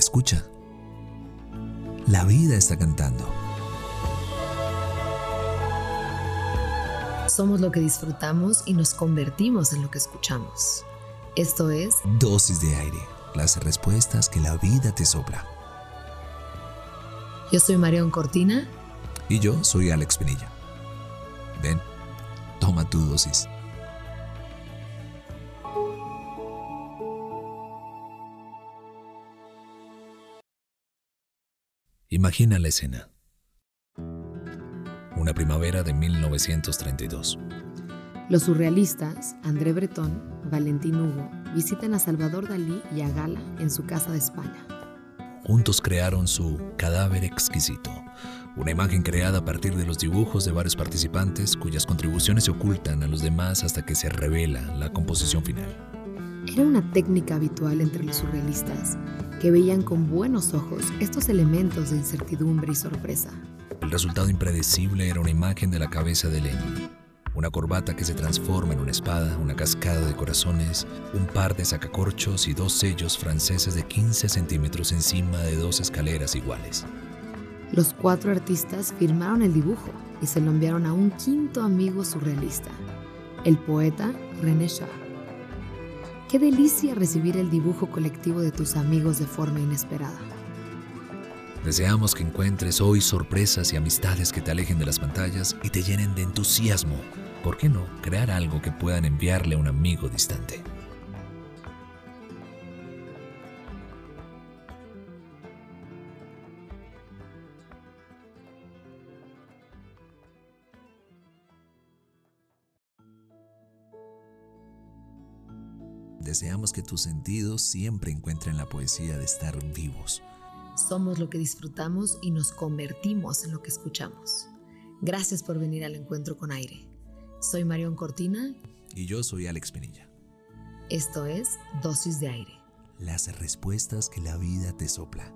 Escucha. La vida está cantando. Somos lo que disfrutamos y nos convertimos en lo que escuchamos. Esto es Dosis de aire. Las respuestas que la vida te sopla. Yo soy Marión Cortina. Y yo soy Alex Pinilla. Ven, toma tu dosis. Imagina la escena. Una primavera de 1932. Los surrealistas, André Breton, Valentín Hugo, visitan a Salvador Dalí y a Gala en su casa de España. Juntos crearon su Cadáver Exquisito, una imagen creada a partir de los dibujos de varios participantes cuyas contribuciones se ocultan a los demás hasta que se revela la composición final. Era una técnica habitual entre los surrealistas, que veían con buenos ojos estos elementos de incertidumbre y sorpresa. El resultado impredecible era una imagen de la cabeza de Lenin, una corbata que se transforma en una espada, una cascada de corazones, un par de sacacorchos y dos sellos franceses de 15 centímetros encima de dos escaleras iguales. Los cuatro artistas firmaron el dibujo y se lo enviaron a un quinto amigo surrealista, el poeta René Char. Qué delicia recibir el dibujo colectivo de tus amigos de forma inesperada. Deseamos que encuentres hoy sorpresas y amistades que te alejen de las pantallas y te llenen de entusiasmo. ¿Por qué no crear algo que puedan enviarle a un amigo distante? Deseamos que tus sentidos siempre encuentren la poesía de estar vivos. Somos lo que disfrutamos y nos convertimos en lo que escuchamos. Gracias por venir al encuentro con aire. Soy Marión Cortina. Y yo soy Alex Pinilla. Esto es Dosis de Aire. Las respuestas que la vida te sopla.